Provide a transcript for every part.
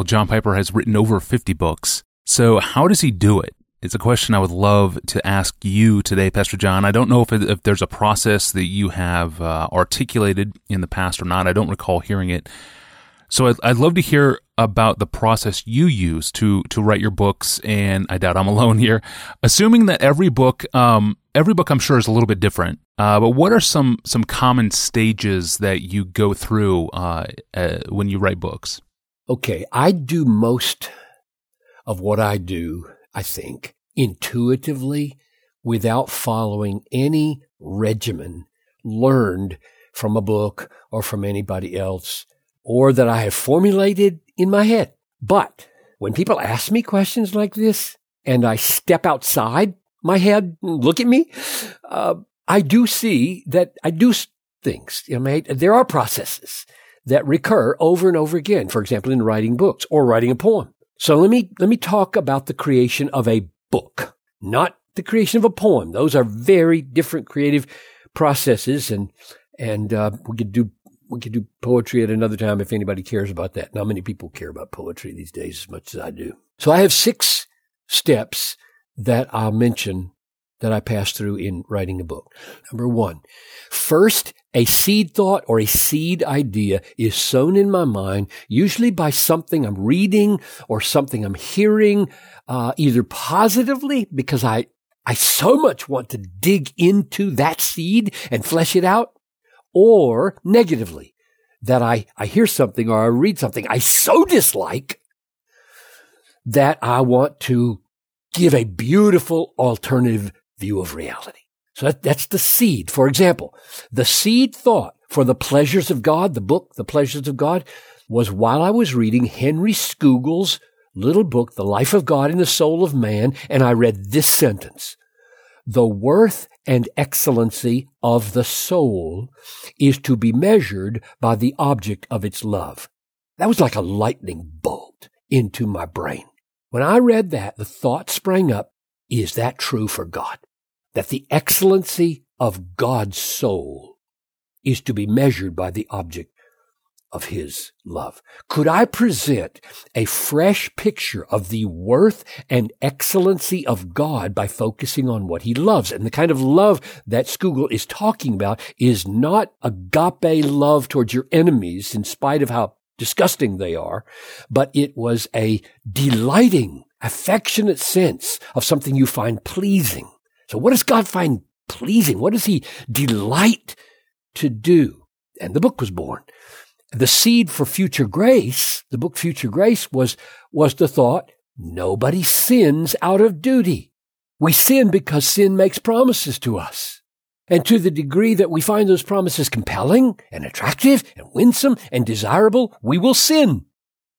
well, John Piper has written over 50 books. So how does he do it? It's a question I would love to ask you today, Pastor John. I don't know if, it, if there's a process that you have uh, articulated in the past or not. I don't recall hearing it. So I'd, I'd, love to hear about the process you use to to write your books. And I doubt I'm alone here. Assuming that every book, um, every book I'm sure is a little bit different. Uh, but what are some some common stages that you go through uh, uh, when you write books? Okay, I do most of what I do I think, intuitively without following any regimen learned from a book or from anybody else or that I have formulated in my head. But when people ask me questions like this and I step outside my head, look at me, uh, I do see that I do things. There are processes that recur over and over again. For example, in writing books or writing a poem. So let me, let me talk about the creation of a book, not the creation of a poem. Those are very different creative processes and, and, uh, we could do, we could do poetry at another time if anybody cares about that. Not many people care about poetry these days as much as I do. So I have six steps that I'll mention that I pass through in writing a book. Number one, first, a seed thought or a seed idea is sown in my mind, usually by something I'm reading or something I'm hearing, uh, either positively because I, I so much want to dig into that seed and flesh it out, or negatively that I, I hear something or I read something I so dislike that I want to give a beautiful alternative view of reality. So that, that's the seed. For example, the seed thought for the pleasures of God, the book, The Pleasures of God, was while I was reading Henry Scougal's little book, The Life of God in the Soul of Man, and I read this sentence. The worth and excellency of the soul is to be measured by the object of its love. That was like a lightning bolt into my brain. When I read that, the thought sprang up, is that true for God? That the excellency of God's soul is to be measured by the object of his love. Could I present a fresh picture of the worth and excellency of God by focusing on what he loves? And the kind of love that Scougal is talking about is not agape love towards your enemies in spite of how disgusting they are, but it was a delighting, affectionate sense of something you find pleasing. So what does God find pleasing? What does he delight to do? And the book was born. The seed for future grace, the book Future Grace was, was the thought, nobody sins out of duty. We sin because sin makes promises to us. And to the degree that we find those promises compelling and attractive and winsome and desirable, we will sin.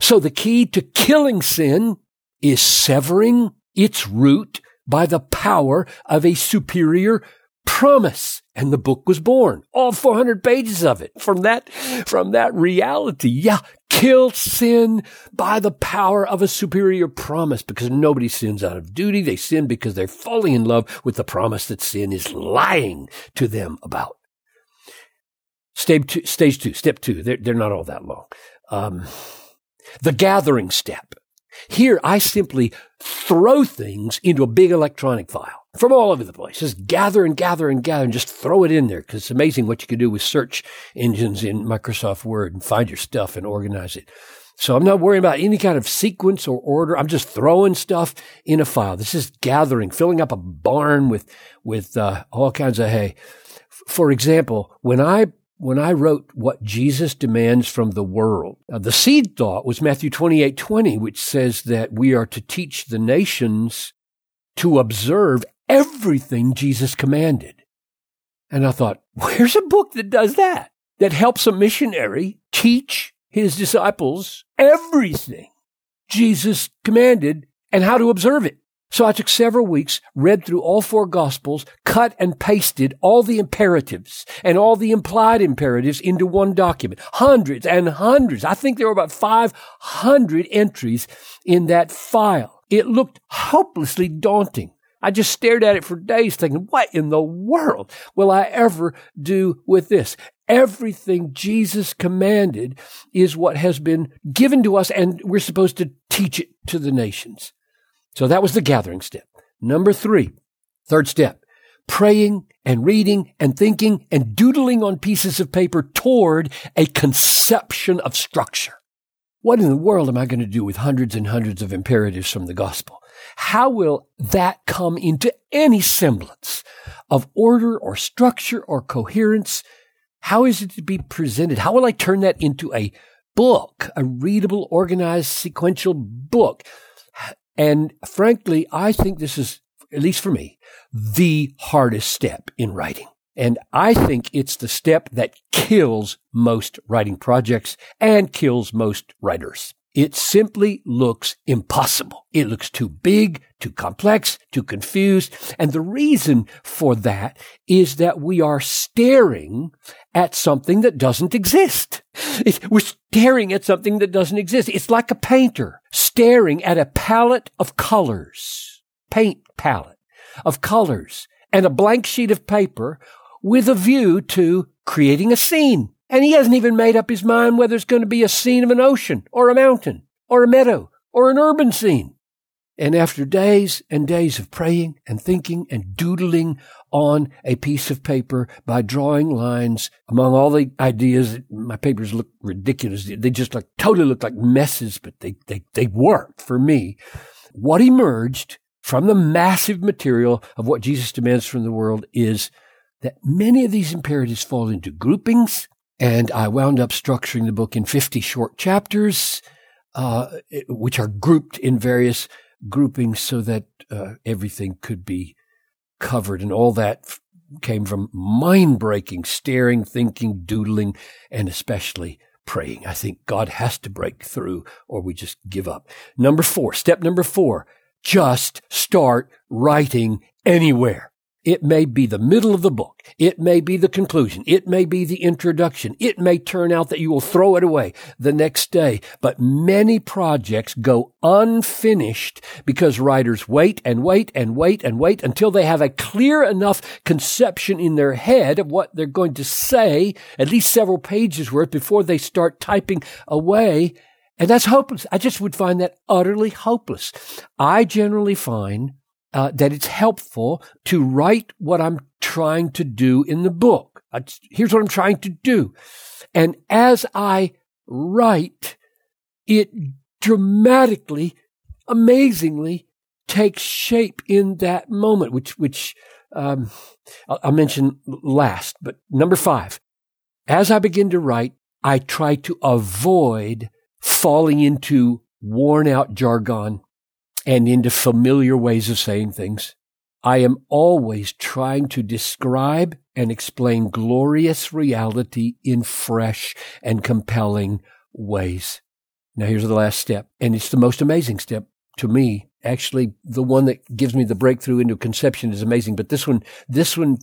So the key to killing sin is severing its root by the power of a superior promise. And the book was born. All 400 pages of it from that, from that reality. Yeah. Kill sin by the power of a superior promise because nobody sins out of duty. They sin because they're falling in love with the promise that sin is lying to them about. Stage two, stage two step two. They're, they're not all that long. Um, the gathering step. Here, I simply throw things into a big electronic file from all over the place. Just gather and gather and gather and just throw it in there because it's amazing what you can do with search engines in Microsoft Word and find your stuff and organize it. So I'm not worrying about any kind of sequence or order. I'm just throwing stuff in a file. This is gathering, filling up a barn with, with, uh, all kinds of hay. For example, when I when I wrote what Jesus demands from the world, uh, the seed thought was Matthew 28, 20, which says that we are to teach the nations to observe everything Jesus commanded. And I thought, where's a book that does that? That helps a missionary teach his disciples everything Jesus commanded and how to observe it. So I took several weeks, read through all four gospels, cut and pasted all the imperatives and all the implied imperatives into one document. Hundreds and hundreds. I think there were about 500 entries in that file. It looked hopelessly daunting. I just stared at it for days thinking, what in the world will I ever do with this? Everything Jesus commanded is what has been given to us and we're supposed to teach it to the nations. So that was the gathering step. Number three, third step, praying and reading and thinking and doodling on pieces of paper toward a conception of structure. What in the world am I going to do with hundreds and hundreds of imperatives from the gospel? How will that come into any semblance of order or structure or coherence? How is it to be presented? How will I turn that into a book, a readable, organized, sequential book? And frankly, I think this is, at least for me, the hardest step in writing. And I think it's the step that kills most writing projects and kills most writers. It simply looks impossible. It looks too big, too complex, too confused. And the reason for that is that we are staring at something that doesn't exist. we're staring at something that doesn't exist. It's like a painter staring at a palette of colors, paint palette of colors and a blank sheet of paper with a view to creating a scene. And he hasn't even made up his mind whether it's going to be a scene of an ocean or a mountain or a meadow or an urban scene. And after days and days of praying and thinking and doodling on a piece of paper by drawing lines among all the ideas, my papers look ridiculous. They just like totally look like messes, but they, they, they worked for me. What emerged from the massive material of what Jesus demands from the world is that many of these imperatives fall into groupings. And I wound up structuring the book in 50 short chapters, uh, which are grouped in various groupings so that uh, everything could be covered. And all that f- came from mind breaking, staring, thinking, doodling, and especially praying. I think God has to break through or we just give up. Number four, step number four, just start writing anywhere. It may be the middle of the book. It may be the conclusion. It may be the introduction. It may turn out that you will throw it away the next day. But many projects go unfinished because writers wait and wait and wait and wait until they have a clear enough conception in their head of what they're going to say, at least several pages worth before they start typing away. And that's hopeless. I just would find that utterly hopeless. I generally find uh, that it's helpful to write what I'm trying to do in the book. Here's what I'm trying to do. And as I write, it dramatically, amazingly takes shape in that moment, which, which, um, I'll mention last, but number five, as I begin to write, I try to avoid falling into worn out jargon and into familiar ways of saying things. I am always trying to describe and explain glorious reality in fresh and compelling ways. Now here's the last step, and it's the most amazing step to me. Actually, the one that gives me the breakthrough into conception is amazing, but this one, this one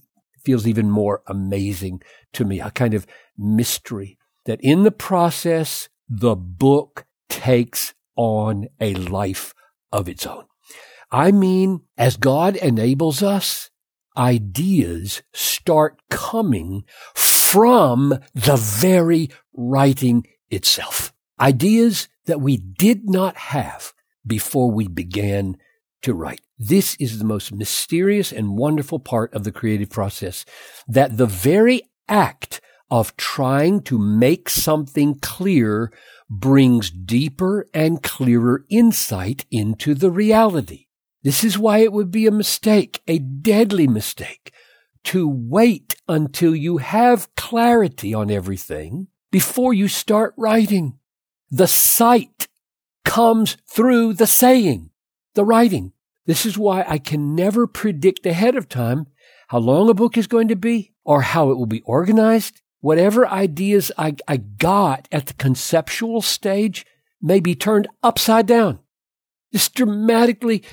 feels even more amazing to me, a kind of mystery that in the process the book takes on a life of its own. I mean, as God enables us, ideas start coming from the very writing itself. Ideas that we did not have before we began to write. This is the most mysterious and wonderful part of the creative process, that the very act of trying to make something clear brings deeper and clearer insight into the reality. This is why it would be a mistake, a deadly mistake, to wait until you have clarity on everything before you start writing. The sight comes through the saying, the writing. This is why I can never predict ahead of time how long a book is going to be or how it will be organized whatever ideas I, I got at the conceptual stage may be turned upside down. It's dramatically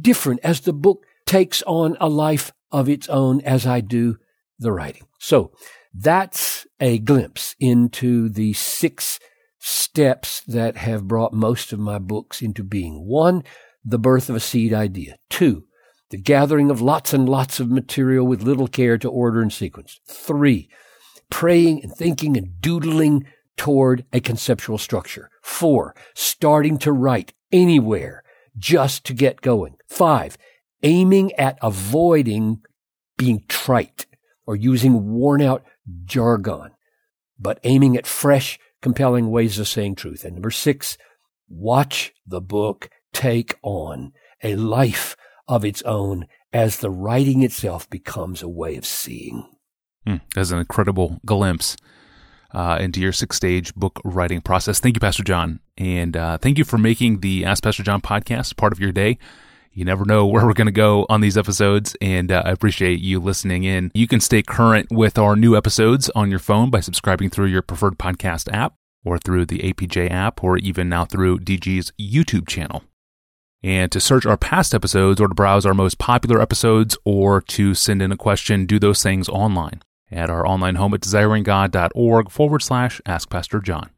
different as the book takes on a life of its own as I do the writing. So that's a glimpse into the six steps that have brought most of my books into being. One, the birth of a seed idea. Two, the gathering of lots and lots of material with little care to order and sequence. Three, praying and thinking and doodling toward a conceptual structure. Four, starting to write anywhere just to get going. Five, aiming at avoiding being trite or using worn out jargon, but aiming at fresh, compelling ways of saying truth. And number six, watch the book take on a life of its own as the writing itself becomes a way of seeing. Mm, that's an incredible glimpse uh, into your six stage book writing process. Thank you, Pastor John. And uh, thank you for making the Ask Pastor John podcast part of your day. You never know where we're going to go on these episodes, and uh, I appreciate you listening in. You can stay current with our new episodes on your phone by subscribing through your preferred podcast app, or through the APJ app, or even now through DG's YouTube channel and to search our past episodes or to browse our most popular episodes or to send in a question, do those things online at our online home at desiringgod.org forward slash ask Pastor John.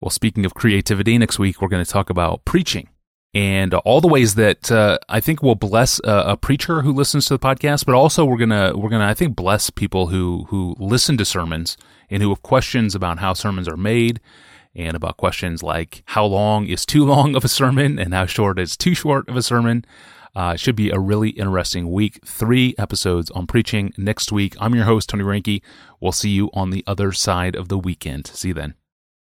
Well, speaking of creativity, next week we're going to talk about preaching and all the ways that uh, I think will bless a, a, preacher who listens to the podcast, but also we're gonna we're gonna I think bless people who who listen to sermons and who have questions about how sermons are made and about questions like how long is too long of a sermon and how short is too short of a sermon. Uh, should be a really interesting week. Three episodes on preaching next week. I'm your host, Tony Reinke. We'll see you on the other side of the weekend. See you then.